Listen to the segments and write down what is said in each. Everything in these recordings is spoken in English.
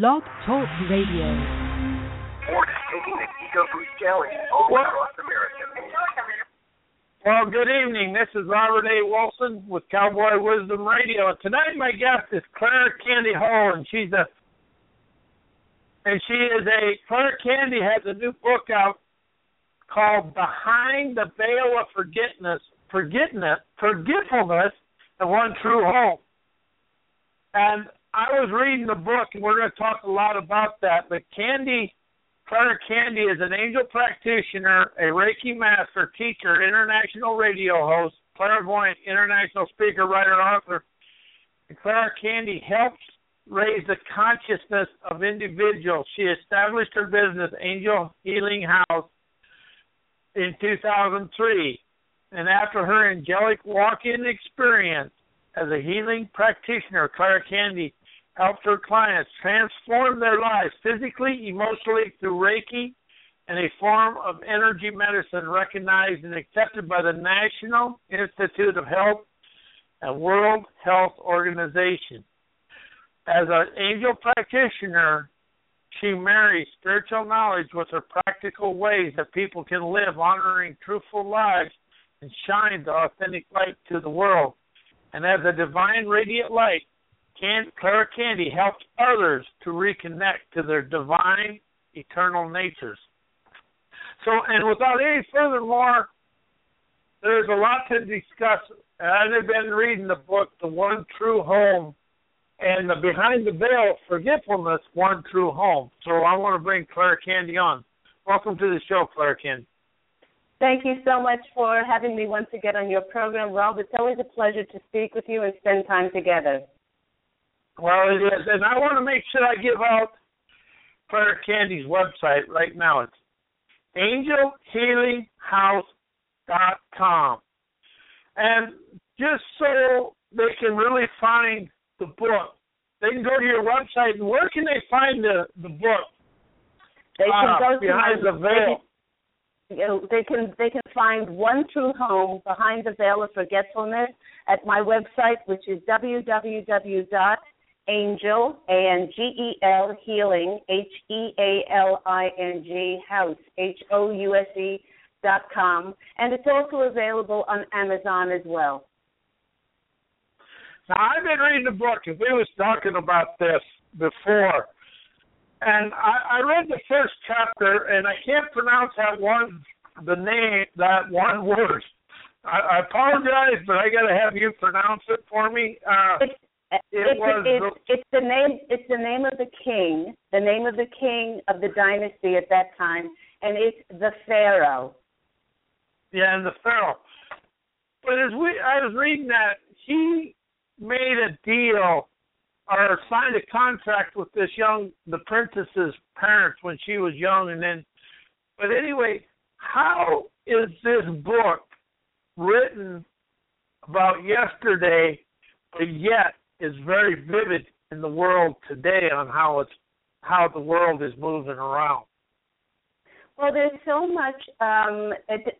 Blog Talk Radio. Well, good evening. This is Robert A. Wilson with Cowboy Wisdom Radio. And tonight my guest is Claire Candy Hough, and she's a and she is a Claire Candy has a new book out called Behind the Veil of Forgiveness, Forgiveness, Forgetfulness, and One True Home. And I was reading the book, and we're going to talk a lot about that. But Candy, Clara Candy, is an angel practitioner, a Reiki master, teacher, international radio host, clairvoyant, international speaker, writer, author. And Clara Candy helps raise the consciousness of individuals. She established her business, Angel Healing House, in 2003. And after her angelic walk in experience as a healing practitioner, Clara Candy helped her clients transform their lives physically, emotionally through Reiki and a form of energy medicine recognized and accepted by the National Institute of Health and World Health Organization. As an angel practitioner, she marries spiritual knowledge with her practical ways that people can live honoring truthful lives and shine the authentic light to the world. And as a divine radiant light, Can- Clara Candy helps others to reconnect to their divine eternal natures. So, and without any further more, there's a lot to discuss. I've been reading the book, The One True Home, and the Behind the Veil Forgetfulness, One True Home. So I want to bring Clara Candy on. Welcome to the show, Clara Candy. Thank you so much for having me once again on your program, Rob. It's always a pleasure to speak with you and spend time together. Well, it is, and I want to make sure I give out Clara Candy's website right now. It's angelhealinghouse.com. And just so they can really find the book, they can go to your website. And where can they find the, the book? They can uh, go to Behind the Veil. They can, they can they can find one true home behind the veil of forgetfulness at my website, which is www.angel a n g e l healing h e a l i n g house h o u s e dot com, and it's also available on Amazon as well. Now I've been reading the book because we was talking about this before, and I, I read the first chapter and I can't pronounce that one the name that one word. I, I apologize, but I got to have you pronounce it for me. Uh, It's, It it's, was it's, it's the name. It's the name of the king, the name of the king of the dynasty at that time, and it's the pharaoh. yeah, and the Pharaoh. But as we, I was reading that he made a deal or signed a contract with this young, the princess's parents when she was young, and then. But anyway, how is this book written about yesterday, but yet is very vivid in the world today on how it's how the world is moving around? Well, there's so much um,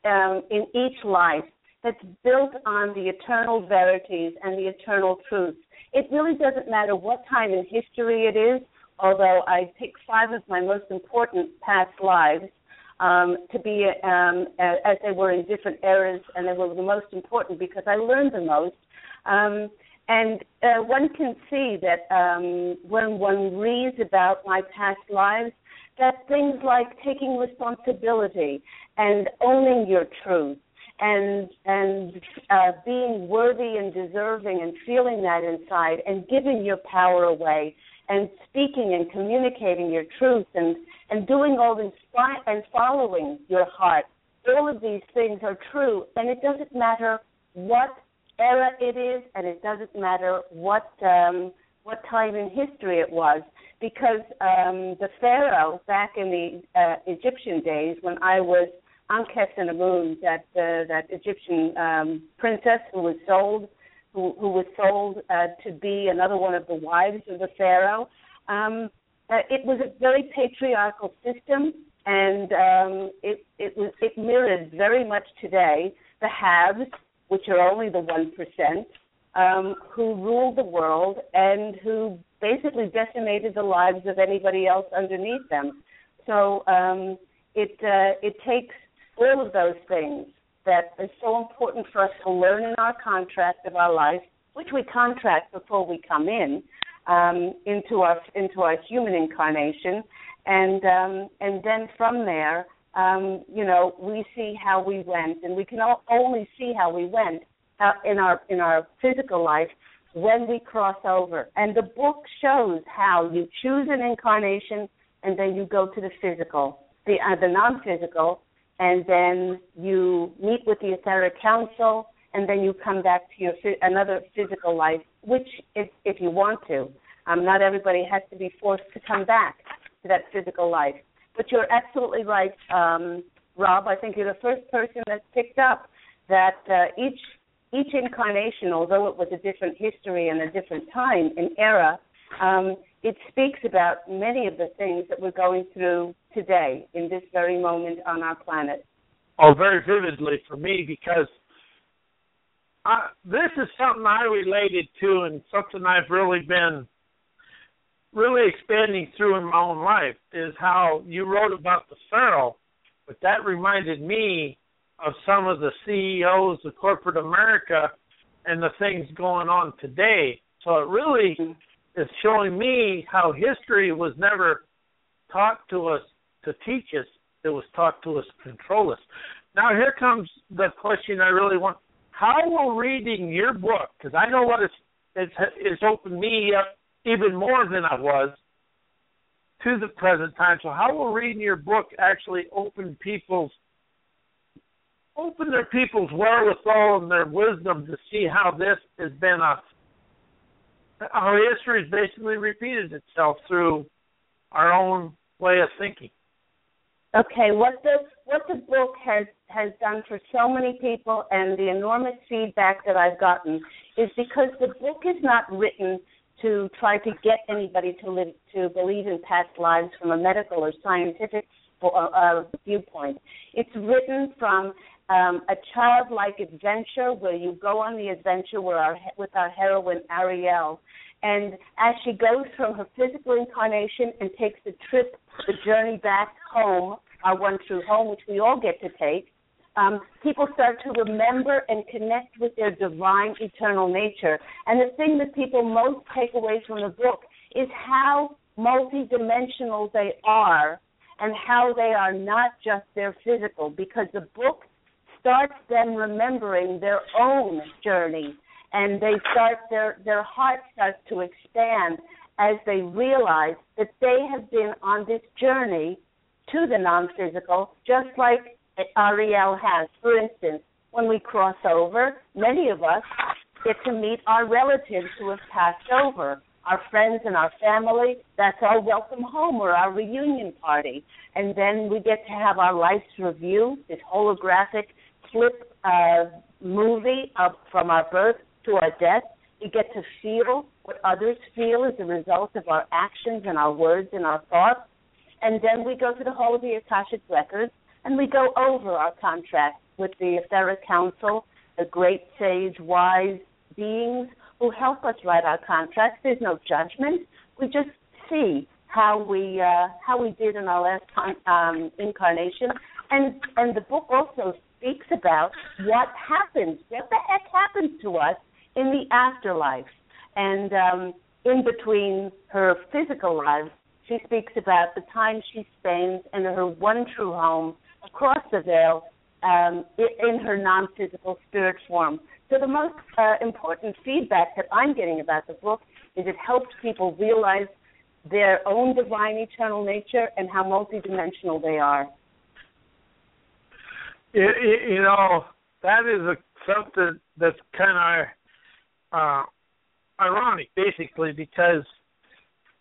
um, in each life that's built on the eternal verities and the eternal truths. It really doesn't matter what time in history it is, although I pick five of my most important past lives um, to be um, as they were in different eras, and they were the most important because I learned the most. Um, and uh, one can see that um, when one reads about my past lives, that things like taking responsibility and owning your truth and and uh, being worthy and deserving and feeling that inside and giving your power away and speaking and communicating your truth and and doing all fi- and following your heart. All of these things are true and it doesn't matter what era it is and it doesn't matter what um what time in history it was because um the pharaoh back in the uh, Egyptian days when I was Ankhet and Amun, that uh, that Egyptian um, princess who was sold, who, who was sold uh, to be another one of the wives of the pharaoh. Um, uh, it was a very patriarchal system, and um, it it was it mirrored very much today the haves, which are only the one percent, um, who rule the world and who basically decimated the lives of anybody else underneath them. So um, it uh, it takes all of those things that is so important for us to learn in our contract of our life, which we contract before we come in um, into our into our human incarnation, and um, and then from there, um, you know, we see how we went, and we can only see how we went uh, in our in our physical life when we cross over. And the book shows how you choose an incarnation, and then you go to the physical, the uh, the non-physical, and then you meet with the etheric council, and then you come back to your another physical life, which if if you want to. Um, not everybody has to be forced to come back to that physical life. But you're absolutely right, um, Rob. I think you're the first person that's picked up that uh, each each incarnation, although it was a different history and a different time and era, um, it speaks about many of the things that we're going through today in this very moment on our planet. Oh, very vividly for me because I, this is something I related to and something I've really been really expanding through in my own life is how you wrote about the Pharaoh, but that reminded me of some of the CEOs of corporate America and the things going on today. So it really is showing me how history was never taught to us to teach us; it was taught to us to control us. Now here comes the question I really want: How will reading your book, because I know what it's it's, it's opened me up even more than I was to the present time. So how will reading your book actually open people's open their people's wherewithal and their wisdom to see how this has been a our history has basically repeated itself through our own way of thinking. Okay, what the what the book has has done for so many people and the enormous feedback that I've gotten is because the book is not written to try to get anybody to live to believe in past lives from a medical or scientific uh, uh, viewpoint. It's written from um, a childlike adventure where you go on the adventure where our, with our heroine Ariel, and as she goes from her physical incarnation and takes the trip, the journey back home, our one true home, which we all get to take, um, people start to remember and connect with their divine eternal nature. And the thing that people most take away from the book is how multidimensional they are and how they are not just their physical, because the book starts them remembering their own journey and they start their their heart starts to expand as they realize that they have been on this journey to the non-physical just like Ariel has. For instance, when we cross over, many of us get to meet our relatives who have passed over, our friends and our family. That's our welcome home or our reunion party. And then we get to have our life's review, this holographic flip uh, movie of from our birth to our death. We get to feel what others feel as a result of our actions and our words and our thoughts. And then we go to the Hall of the Akashic Records and we go over our contract with the Etheric Council, the great sage, wise beings who help us write our contracts. There's no judgment. We just see how we uh, how we did in our last um, incarnation, and and the book also speaks about what happens, what the heck happens to us in the afterlife, and um, in between her physical life, she speaks about the time she spends in her one true home across the veil um, in her non-physical spirit form. So the most uh, important feedback that I'm getting about the book is it helps people realize their own divine eternal nature and how multidimensional they are. You, you know, that is a, something that's kind of uh, ironic, basically, because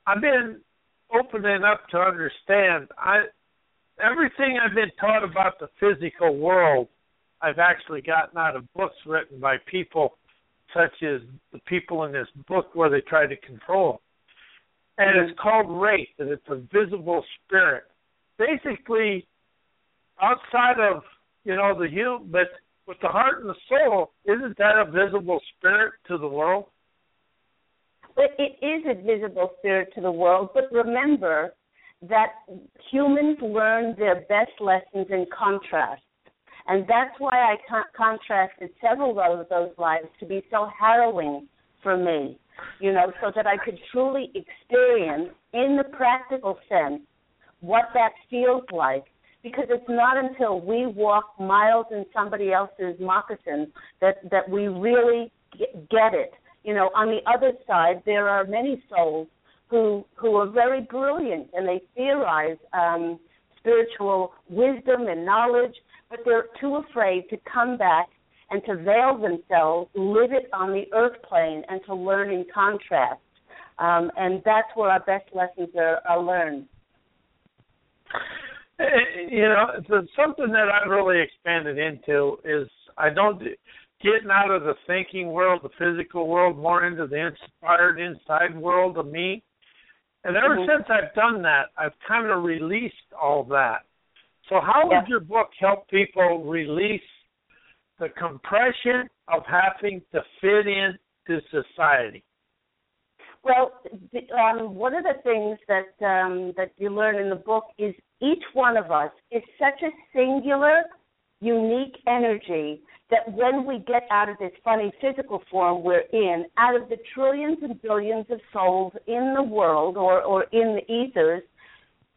I've been opening up to understand. I everything I've been taught about the physical world, I've actually gotten out of books written by people such as the people in this book where they try to control. And mm-hmm. it's called wraith, and it's a visible spirit. Basically, outside of you know the human, but with the heart and the soul, isn't that a visible spirit to the world? But it is a visible spirit to the world. But remember that humans learn their best lessons in contrast. And that's why I con- contrasted several of those lives to be so harrowing for me, you know, so that I could truly experience in the practical sense what that feels like. Because it's not until we walk miles in somebody else's moccasins that, that we really get it. You know, on the other side, there are many souls who who are very brilliant and they theorize um, spiritual wisdom and knowledge, but they're too afraid to come back and to veil themselves, live it on the earth plane, and to learn in contrast. Um, and that's where our best lessons are, are learned. Eh, you know, something that I've really expanded into is I don't getting out of the thinking world, the physical world, more into the inspired inside world of me. And ever mm-hmm. since I've done that, I've kind of released all that. So, how yeah. would your book help people release the compression of having to fit in to society? Well, um, one of the things that um, that you learn in the book is each one of us is such a singular, unique energy that when we get out of this funny physical form we're in, out of the trillions and billions of souls in the world or, or in the ethers,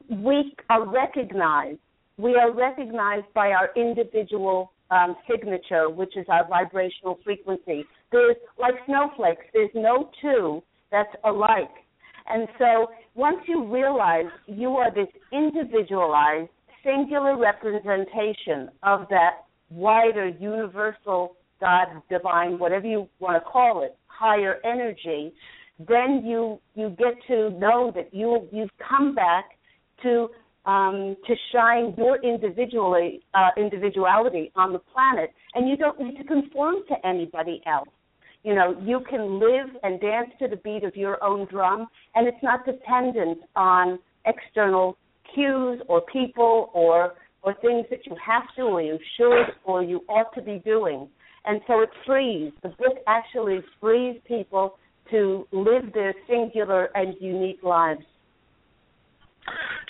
we are recognized. We are recognized by our individual um, signature, which is our vibrational frequency. There's, like snowflakes, there's no two that's alike. And so once you realize you are this individualized, singular representation of that wider, universal God, divine, whatever you want to call it, higher energy, then you you get to know that you you've come back to um, to shine your individually uh, individuality on the planet, and you don't need to conform to anybody else. You know, you can live and dance to the beat of your own drum, and it's not dependent on external cues or people or or things that you have to or you should or you ought to be doing. And so it frees, the book actually frees people to live their singular and unique lives.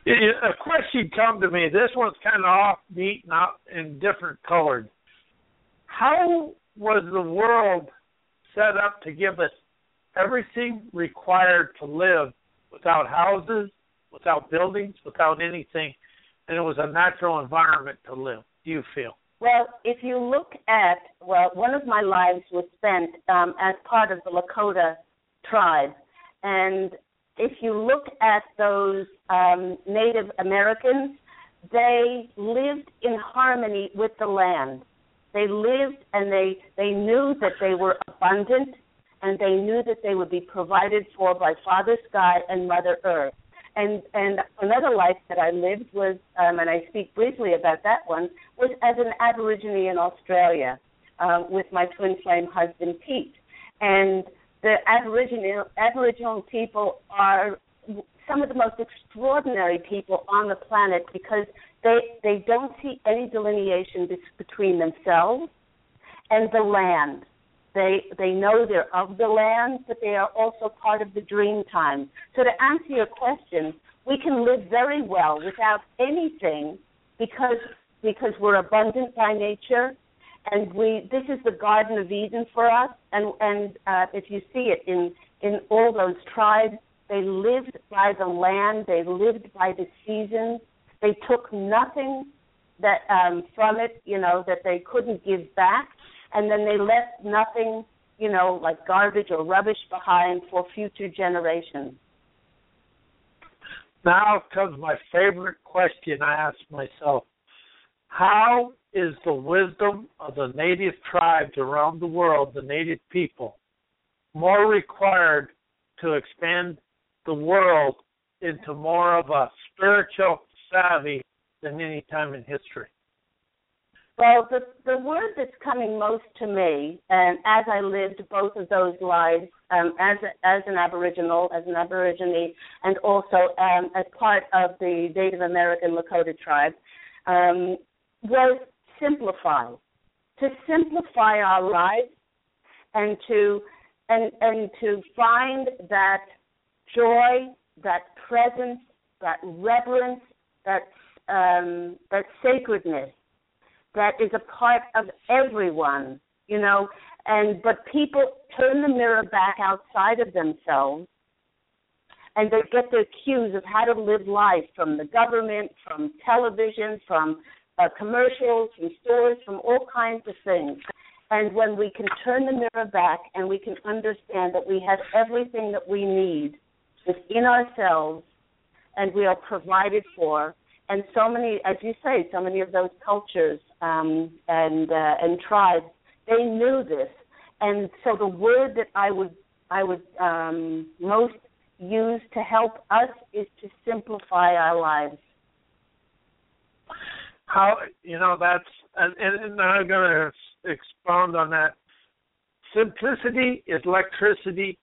A question come to me. This one's kind of offbeat, not in different colored. How was the world set up to give us everything required to live without houses, without buildings, without anything? and it was a natural environment to live. Do you feel? Well, if you look at well, one of my lives was spent um, as part of the Lakota tribe, and if you look at those um, Native Americans, they lived in harmony with the land. They lived and they they knew that they were abundant, and they knew that they would be provided for by Father Sky and Mother Earth. And and another life that I lived was, um, and I speak briefly about that one, was as an Aborigine in Australia um, with my twin flame husband Pete. And the Aboriginal Aboriginal people are some of the most extraordinary people on the planet because they they don't see any delineation between themselves and the land. They they know they're of the land, but they are also part of the dream time. So to answer your question, we can live very well without anything because because we're abundant by nature. And we this is the garden of eden for us. And and uh, if you see it in in all those tribes they lived by the land. They lived by the seasons. They took nothing that um from it you know that they couldn't give back and then they left nothing, you know, like garbage or rubbish behind for future generations. Now comes my favorite question I ask myself. How is the wisdom of the native tribes around the world, the native people, more required to expand the world into more of a spiritual savvy than any time in history? Well, the the word that's coming most to me, and as I lived both of those lives, um, as a, as an Aboriginal, as an Aborigine, and also um, as part of the Native American Lakota tribe, um, was simplify. To simplify our lives, and to and and to find that joy, that presence, that reverence, that um, that sacredness that is a part of everyone, you know. And but people turn the mirror back outside of themselves, and they get their cues of how to live life from the government, from television, from uh, commercials, from stores, from all kinds of things. And when we can turn the mirror back and we can understand that we have everything that we need within ourselves and we are provided for, and so many, as you say, so many of those cultures um, and uh, and tribes, they knew this, and so the word that I would I would um, most use to help us is to simplify our lives. How you know that's and, and I'm going to expound on that. Simplicity is electricity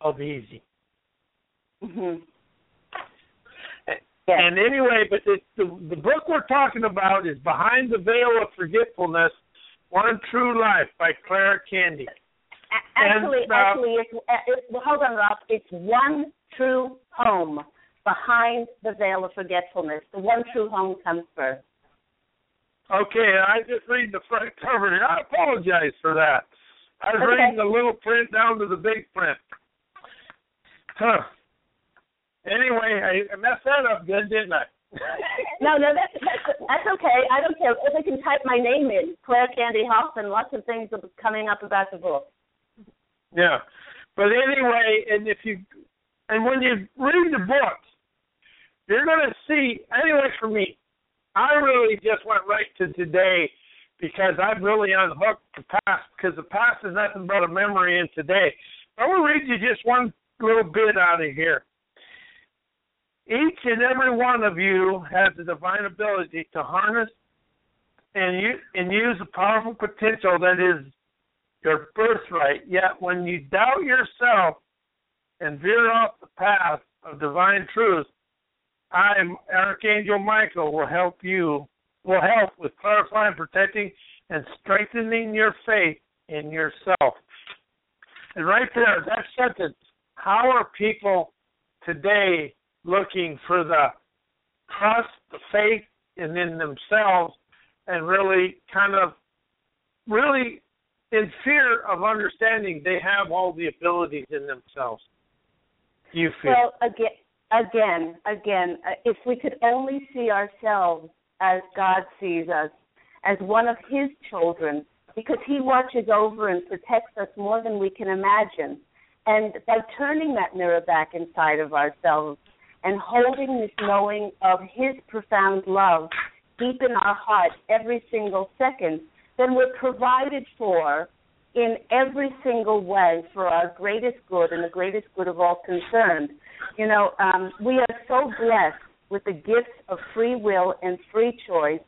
of easy. Mm-hmm. Yes. And anyway, but the, the the book we're talking about is Behind the Veil of Forgetfulness: One True Life by Clara Candy. Actually, and, uh, actually, it's, it, well, hold on, Rob. It's one true home behind the veil of forgetfulness. The one true home comes first. Okay, I just read the front cover. and I apologize for that. I was Okay. reading the little print down to the big print. Huh. Anyway, I I messed that up good, didn't I? No, no, that's, that's that's okay. I don't care if I can type my name in, Claire Candy Hoffman. Lots of things are coming up about the book. Yeah. But anyway, and if you and when you read the book, you're going to see anyway for me, I really just went right to today because I've really unhooked the past because the past is nothing but a memory in today. I'm going to read you just one little bit out of here. Each and every one of you has the divine ability to harness and and use the powerful potential that is your birthright. Yet when you doubt yourself and veer off the path of divine truth, I, Archangel Michael, will help you, will help with clarifying, protecting, and strengthening your faith in yourself. And right there, that sentence, how are people today looking for the trust, the faith in, in themselves, and really kind of, really in fear of understanding they have all the abilities in themselves. You feel? Well, again, again, again, uh, if we could only see ourselves as God sees us, as one of His children, because He watches over and protects us more than we can imagine. And by turning that mirror back inside of ourselves and holding this knowing of His profound love deep in our heart every single second, then we're provided for in every single way for our greatest good and the greatest good of all concerned. You know, um, we are so blessed with the gifts of free will and free choice,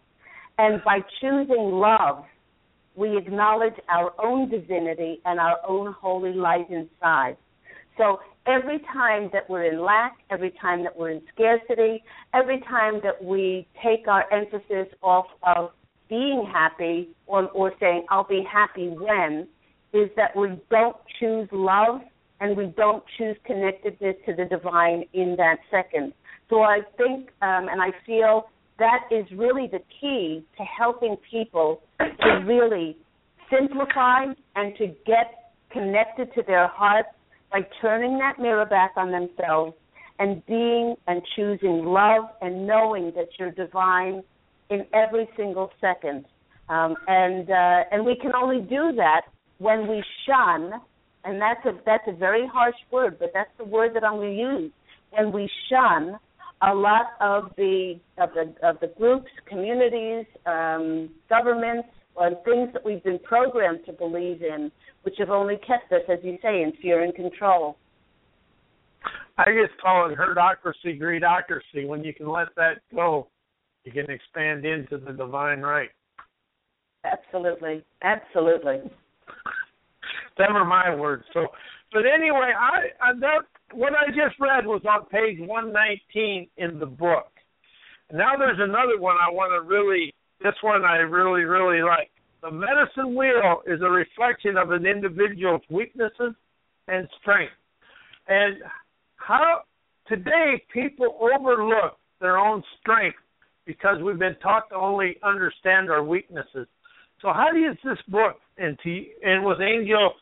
and by choosing love, we acknowledge our own divinity and our own holy light inside. So every time that we're in lack, every time that we're in scarcity, every time that we take our emphasis off of being happy or, or saying, I'll be happy when, is that we don't choose love and we don't choose connectedness to the divine in that second. So I think um, and I feel that is really the key to helping people to really simplify and to get connected to their hearts by turning that mirror back on themselves and being and choosing love and knowing that you're divine in every single second. Um, and uh, and we can only do that when we shun, and that's a that's a very harsh word, but that's the word that I'm going to use. When we shun a lot of the of the of the groups, communities, um, governments, or things that we've been programmed to believe in, which have only kept us, as you say, in fear and control. I just call it herdocracy, greedocracy. When you can let that go, you can expand into the divine right. Absolutely, absolutely. Them are my words. So, but anyway, I, I that what I just read was on page 119 in the book. Now there's another one I want to really. This one I really really like. The medicine wheel is a reflection of an individual's weaknesses, and strength. And how today people overlook their own strength because we've been taught to only understand our weaknesses. So how do you this book and to and with Angel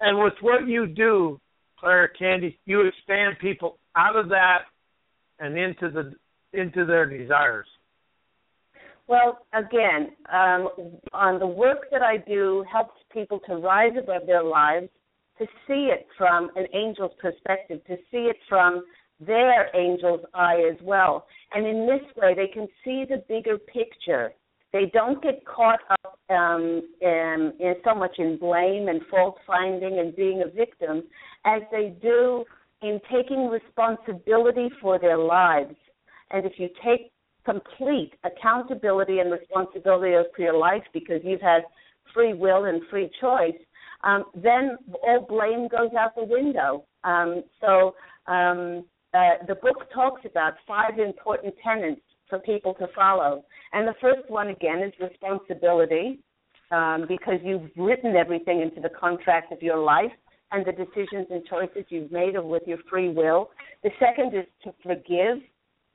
and with what you do, Claire Candy, you expand people out of that and into the into their desires. Well, again, um, on the work that I do helps people to rise above their lives, to see it from an angel's perspective, to see it from their angel's eye as well. And in this way, they can see the bigger picture. They don't get caught up um, in, in so much in blame and fault finding and being a victim as they do in taking responsibility for their lives. And if you take complete accountability and responsibility for your life because you've had free will and free choice, um, then all blame goes out the window. Um, so um, uh, the book talks about five important tenets for people to follow. And the first one, again, is responsibility um, because you've written everything into the contract of your life and the decisions and choices you've made with your free will. The second is to forgive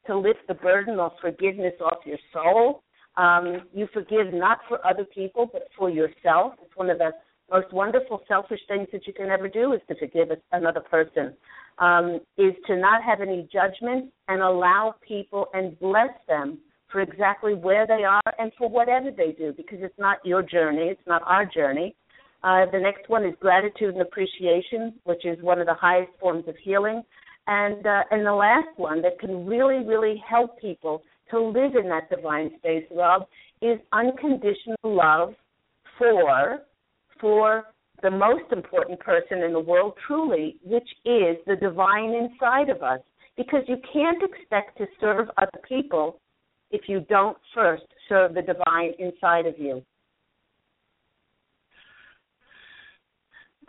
to lift the burden of forgiveness off your soul. Um, you forgive not for other people, but for yourself. It's one of the most wonderful selfish things that you can ever do is to forgive another person. Um, is to not have any judgment and allow people and bless them for exactly where they are and for whatever they do, because it's not your journey, it's not our journey. Uh, the next one is gratitude and appreciation, which is one of the highest forms of healing. And uh, and the last one that can really really help people to live in that divine space, Rob, is unconditional love for for the most important person in the world, truly, which is the divine inside of us. Because you can't expect to serve other people if you don't first serve the divine inside of you.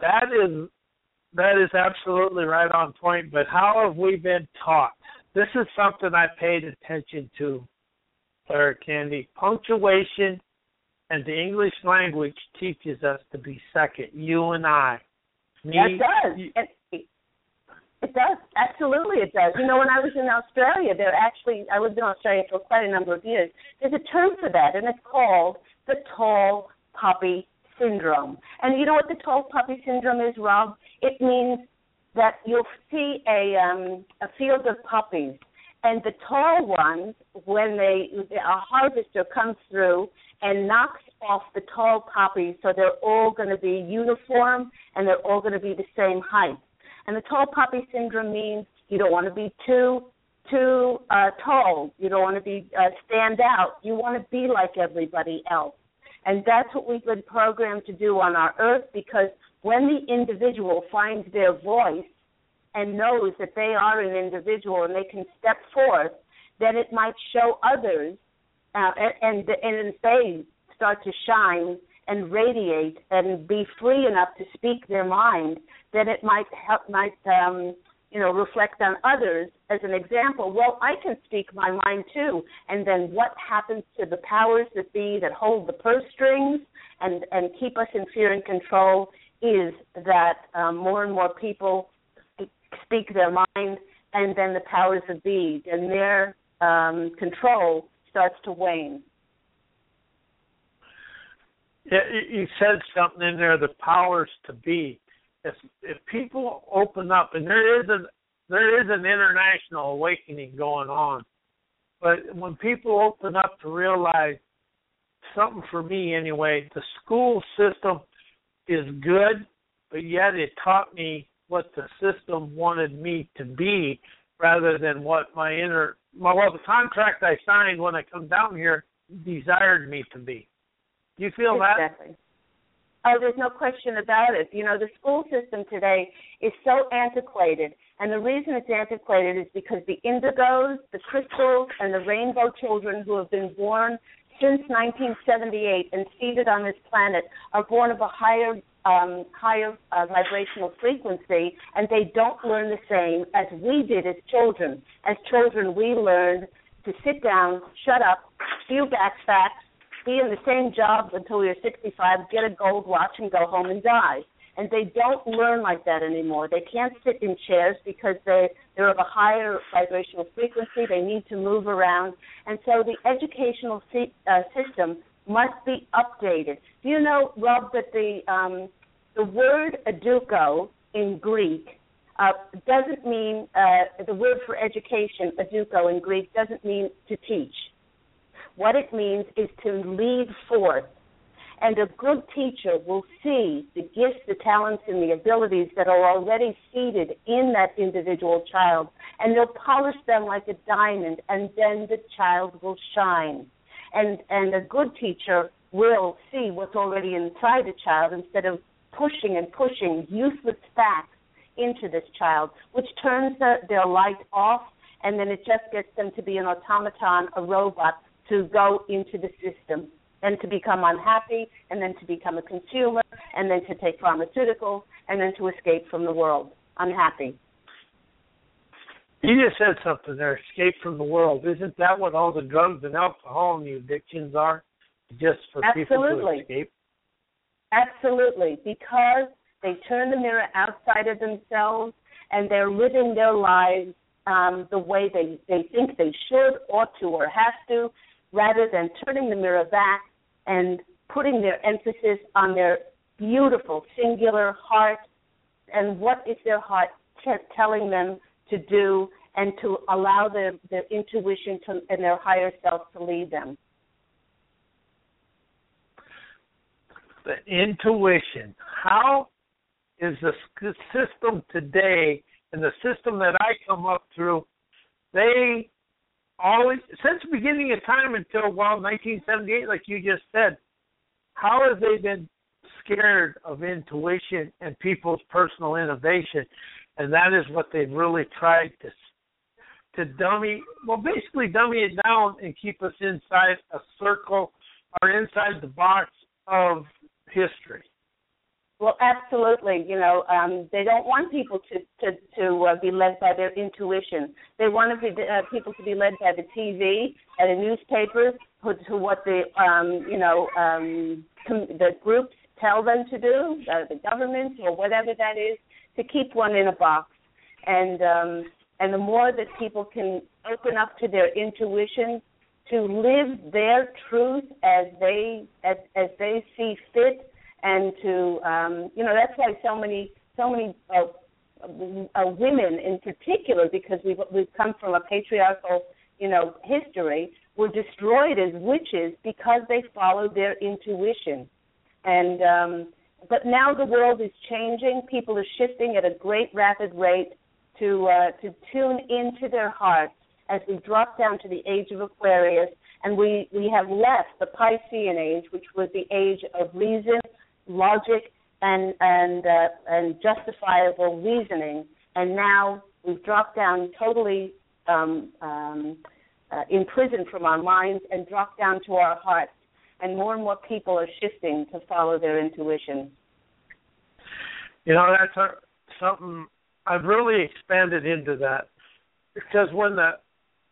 That is that is absolutely right on point. But how have we been taught? This is something I paid attention to, Clara Candy. Punctuation and the English language teaches us to be second. You and I. Me, it does. You, it, it does. Absolutely, it does. You know, when I was in Australia, there actually I lived in Australia for quite a number of years. There's a term for that, and it's called the tall poppy syndrome. And you know what the tall poppy syndrome is, Rob? It means that you'll see a um, a field of poppies, and the tall ones, when they a harvester comes through and knocks off the tall poppies, so they're all going to be uniform and they're all going to be the same height. And the tall poppy syndrome means you don't want to be too too uh, tall. You don't want to be uh, stand out. You want to be like everybody else. And that's what we've been programmed to do on our earth because when the individual finds their voice and knows that they are an individual and they can step forth, then it might show others, uh, and, and they start to shine and radiate and be free enough to speak their mind, then it might help might um, you know reflect on others as an example. Well, I can speak my mind too, and then what happens to the powers that be that hold the purse strings and and keep us in fear and control is that um, more and more people speak their mind, and then the powers that be and their um, control starts to wane. Yeah, you said something in there. The powers to be. If if people open up, and there is a there is an international awakening going on, but when people open up to realize something for me anyway, the school system is good, but yet it taught me what the system wanted me to be rather than what my inner my well the contract I signed when I come down here desired me to be. Do you feel exactly. that? Oh, there's no question about it. You know, the school system today is so antiquated, and the reason it's antiquated is because the indigos, the crystals, and the rainbow children who have been born since 1978 and seated on this planet are born of a higher um, higher uh, vibrational frequency, and they don't learn the same as we did as children. As children, we learned to sit down, shut up, spew back facts, be in the same job until we were 65, get a gold watch, and go home and die. And they don't learn like that anymore. They can't sit in chairs because they they're of a higher vibrational frequency. They need to move around, and so the educational uh, system must be updated. Do you know, Rob, that the um, the word educo in Greek uh, doesn't mean uh, the word for education, educo in Greek, doesn't mean to teach. What it means is to lead forth. And a good teacher will see the gifts, the talents, and the abilities that are already seated in that individual child, and they'll polish them like a diamond, and then the child will shine. And and a good teacher will see what's already inside the child instead of pushing and pushing useless facts into this child, which turns the, their light off, and then it just gets them to be an automaton, a robot, to go into the system and to become unhappy, and then to become a consumer, and then to take pharmaceuticals, and then to escape from the world unhappy. You just said something there, escape from the world. Isn't that what all the drugs and alcohol and the addictions are? Just for Absolutely. people to escape? Absolutely. Because they turn the mirror outside of themselves and they're living their lives um, the way they, they think they should, ought to, or have to, rather than turning the mirror back and putting their emphasis on their beautiful, singular heart and what is their heart t- telling them to do and to allow their, their intuition to, and their higher self to lead them. The intuition. How is the system today and the system that I come up through, they always, since the beginning of time until, well, 1978, like you just said, how have they been scared of intuition and people's personal innovation? And that is what they've really tried to to dummy, well, basically dummy it down and keep us inside a circle or inside the box of history. Well, absolutely. You know, um, they don't want people to to to uh, be led by their intuition. They want to be, uh, people to be led by the TV and the newspapers, to, to what the um, you know um, com- the groups tell them to do, uh, the government or whatever that is, to keep one in a box. And um, and the more that people can open up to their intuition, to live their truth as they as as they see fit and to um, you know that's why so many so many uh, uh, women in particular because we've we've come from a patriarchal you know history were destroyed as witches because they followed their intuition. And um, but now the world is changing. People are shifting at a great rapid rate to uh, to tune into their hearts as we drop down to the age of Aquarius. And we we have left the Piscean age which was the age of reason logic and and uh, and justifiable reasoning, and now we've dropped down totally um, um, uh, imprisoned from our minds and dropped down to our hearts. And more and more people are shifting to follow their intuition. You know, that's a, something I've really expanded into that because when the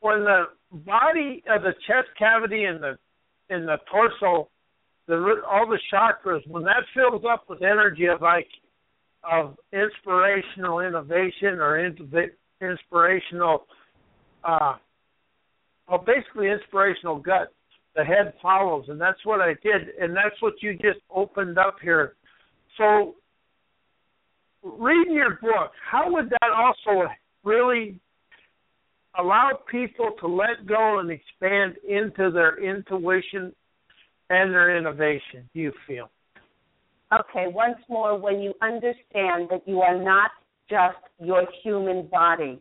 when the body of the chest cavity and the in the torso the all the chakras when that fills up with energy of like of inspirational innovation or inspirational uh well basically inspirational gut the head follows and that's what i did and that's what you just opened up here. So reading your book. How would that also really allow people to let go and expand into their intuition and their innovation, you feel? Okay, once more, when you understand that you are not just your human body,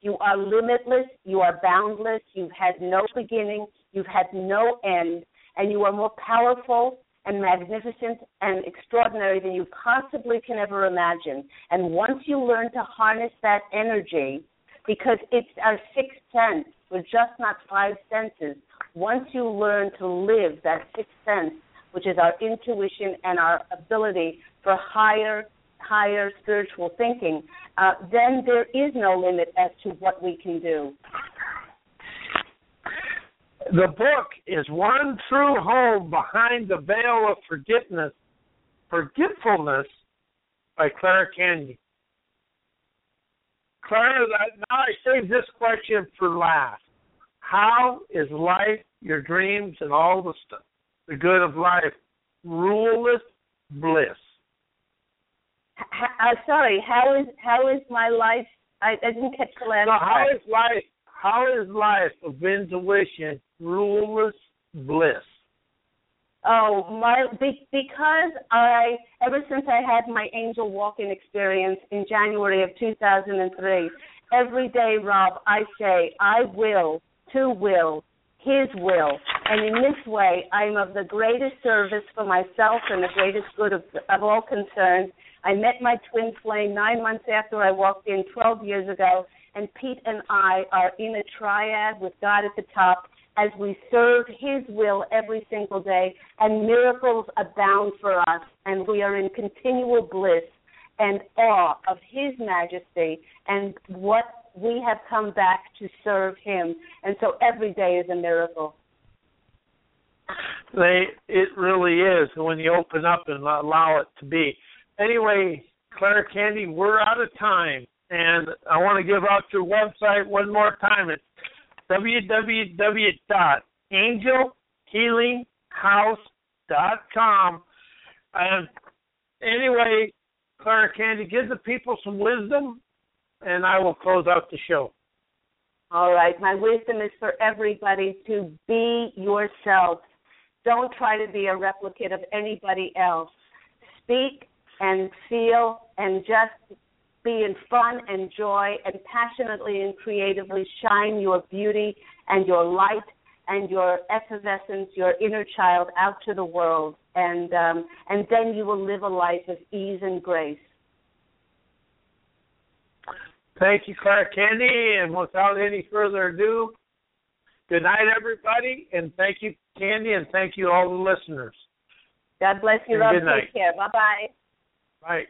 you are limitless, you are boundless, you've had no beginning, you've had no end, and you are more powerful and magnificent and extraordinary than you possibly can ever imagine. And once you learn to harness that energy, because it's our sixth sense, we're just not five senses once you learn to live that sixth sense, which is our intuition and our ability for higher higher spiritual thinking, uh, then there is no limit as to what we can do. The book is one true home behind the veil of forgiveness, forgetfulness, by Clara Candy. Clara, now I save this question for last. How is life, your dreams, and all the stuff, the good of life, ruleless bliss? Uh, sorry, how is how is my life? I, I didn't catch the last. No, how is life? How is life of intuition ruleless bliss? Oh, my be, because I ever since I had my angel walk-in experience in January of 2003, every day, Rob, I say I will to will his will. And in this way, I'm of the greatest service for myself and the greatest good of, of all concerned. I met my twin flame nine months after I walked in 12 years ago, and Pete and I are in a triad with God at the top as we serve His will every single day, and miracles abound for us, and we are in continual bliss and awe of His majesty and what we have come back to serve Him. And so every day is a miracle. They, it really is when you open up and allow it to be. Anyway, Claire Candy, we're out of time, and I want to give out your website one more time. It's www.angelhealinghouse.com. And anyway, Claire Candy, give the people some wisdom, and I will close out the show. All right. My wisdom is for everybody to be yourself. Don't try to be a replicate of anybody else. Speak and feel and just be in fun and joy and passionately and creatively shine your beauty and your light and your effervescence, your inner child out to the world, and um, and then you will live a life of ease and grace. Thank you, Claire Candy, and without any further ado, good night, everybody, and thank you, Candy, and thank you all the listeners. God bless you, and love. Good night. Take care. Bye bye. Bye.